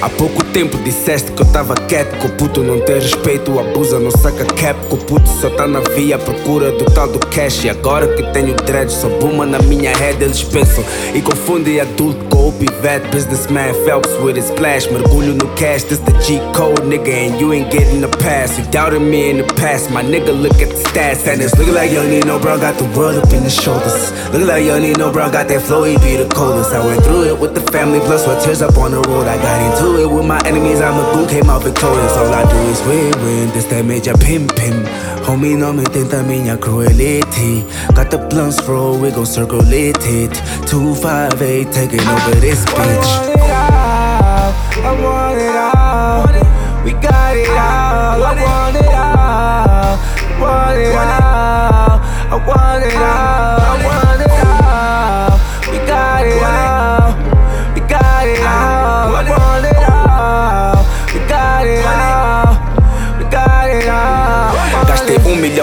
Há pouco tempo disseste que eu tava quieto Com o puto não tem respeito, abusa, não saca cap Com o puto só tá na via à procura do tal do cash. E agora que tenho dread, só buma na minha head Eles pensam e confundem adulto com o pivete. Businessman Phelps with his splash Mergulho no cash, this the G-code nigga And you ain't getting the pass. You doubted me in the past, my nigga look at the stats. And it's looking like young Nino Brown got the world up in his shoulders. Looking like young Nino Brown got that flow, he be the coldest. I went through it with the family, plus what tears up on the road. I got into it with my enemies, I'm a goon, came out victorious. All I do is win, win. This that major pim pim. Homie, não me tenta minha cruelty. Got the blunts roll, we gon' circle it. 258, taking over this bitch. I want it all. We got it all. I want it all. I want it all. I want it all.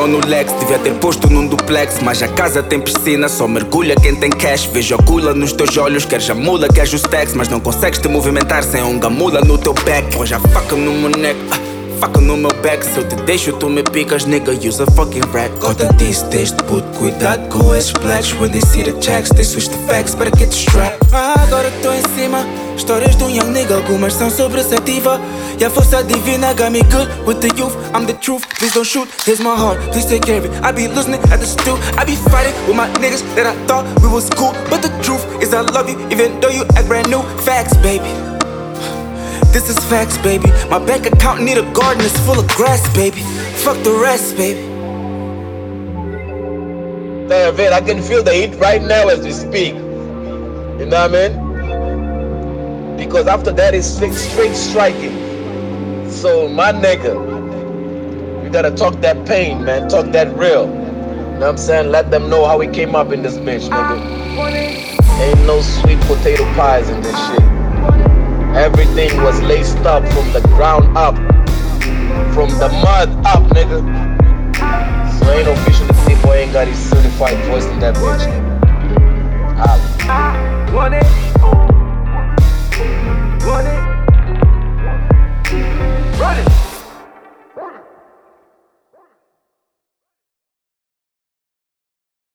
Milhão no Lex, devia ter posto num duplex. Mas a casa tem piscina, só mergulha quem tem cash. Vejo a gula nos teus olhos, queres a mula, queres os tags. Mas não consegues te movimentar sem um gamula no teu back. Hoje a faca no meu. Faca no meu back, se eu te deixo, tu me picas, nigga, use a fucking rack. Corta disso, desde puto, cuidado com esses blacks. When they see the checks, they switch the facts, better get the strap. Ah, agora que tô em cima Histórias um young nigga, algumas são sobreceptiva E a força divina got me good with the youth. I'm the truth, please don't shoot, here's my heart. Please take care of it, I be losing it at the stew I be fighting with my niggas that I thought we was cool. But the truth is I love you even though you act brand new. Facts, baby This is facts, baby My bank account need a garden, it's full of grass, baby Fuck the rest, baby Damn, man, I can feel the heat right now as we speak. You know what I mean? Because after that is straight, straight striking. So my nigga, you gotta talk that pain, man. Talk that real. You know what I'm saying? Let them know how we came up in this bitch, nigga. Ah, Ain't no sweet potato pies in this shit. Everything was laced up from the ground up. From the mud up, nigga. So ain't no fish boy ain't got his certified voice in that bitch, nigga. Holla. Want? Want it!